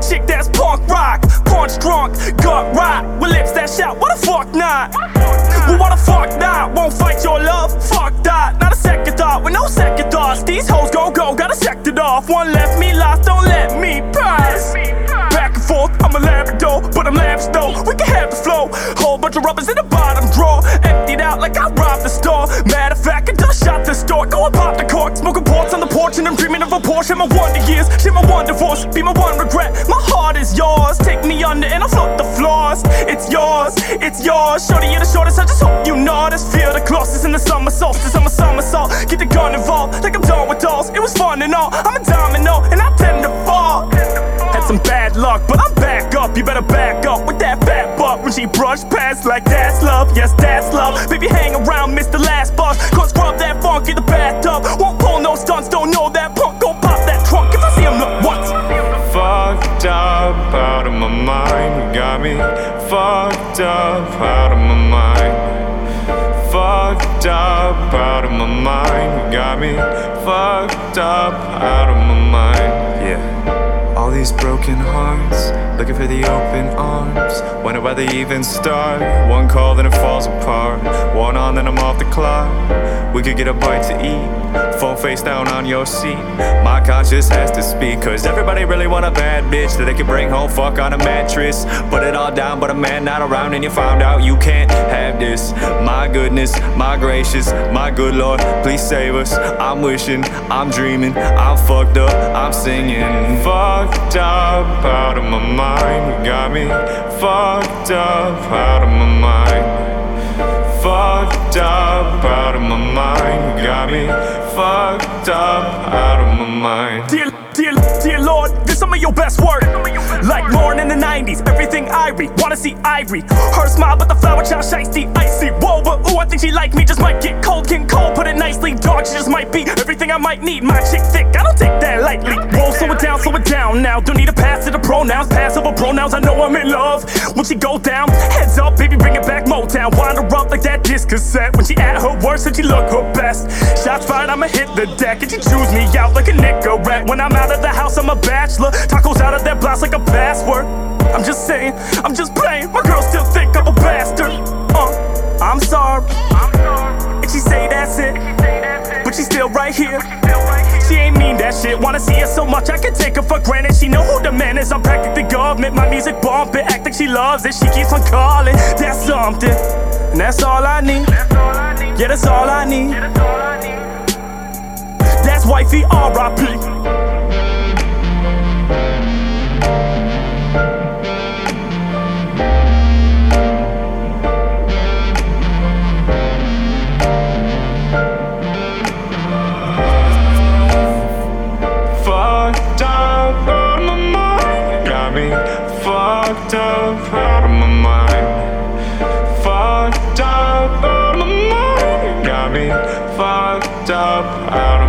a chick that's punk rock. Punch drunk, gut rot, with lips that shout, what the fuck not? Well, what the fuck not? Won't fight your love? Fuck that. Not a second thought, with no second thoughts. These hoes gon' go, gotta check it off. One left me lost, don't let me pass. Back and forth, I'm a Labrador, but I'm lavish though. We can have the flow. Whole bunch of rubbers in the bottom drawer. Emptied out like I robbed the store. Matter of fact, I just shot the store. Go and pop the cork. On the and I'm dreaming of a Porsche. My wonder years, shit, my one divorce. Be my one regret. My heart is yours. Take me under, and I'll float the floors. It's yours, it's yours. Shorty, you're the shortest. I just hope you notice. Feel the closest in the summer solstice. I'm a somersault. Get the gun involved, like I'm done with dolls. It was fun and all. I'm a domino, and I tend to fall. Had some bad luck, but I'm back up. You better back up with when she brushed past like that's love. Yes, that's love. Baby, hang around, miss the last bus. Cause scrub that funk in the bathtub. Won't pull no stunts, don't know that punk. Go pop that trunk if I see him look once. Fucked up, out of my mind. Got me fucked up, out of my mind. Fucked up, out of my mind. Got me fucked up, out of my mind. Yeah. All these broken hearts, looking for the open arms. Wonder where they even start. One call, then it falls apart. One on, then I'm off the clock. We could get a bite to eat. Phone face down on your seat. My conscience has to speak. Cause everybody really want a bad bitch that they can bring home, fuck on a mattress. Put it all down, but a man not around, and you found out you can't have this. My goodness, my gracious, my good Lord, please save us. I'm wishing, I'm dreaming, I'm fucked up, I'm singing. Fucked up, out of my mind. You got me fucked up, out of my mind. Fucked up, out of my mind. You got me fucked up, out of my mind. Dear, dear, dear Lord, this some of your best work. Like Lauryn in the 90s, everything Irie. Wanna see Ivory. Her smile, but the flower child shiesty, icy. Whoa, but ooh, I think she like me. Just might get cold, King Cole, put it nicely. Dog, she just might be everything I might need. My chick thick, I don't take down now. Don't need a pass to the pronouns, pass over pronouns. I know I'm in love. When she go down, heads up, baby, bring it back Motown. Wind her up like that disc cassette. When she at her worst and she look her best. Shots fired, I'ma hit the deck. And she chews me out like a Nicorette. When I'm out of the house, I'm a bachelor. Tacos out of that blouse like a password. I'm just saying, I'm just playing. My girl still think I'm a bastard. Uh, I'm sorry. I'm sorry. And she say that's it. But she's still right here. Mean that shit. Wanna see her so much, I can take her for granted. She know who the man is. I'm practically government. My music bumping, act like she loves it. She keeps on calling. That's something. And that's all I need. Yeah, that's all I need. That's wifey R.I.P. up.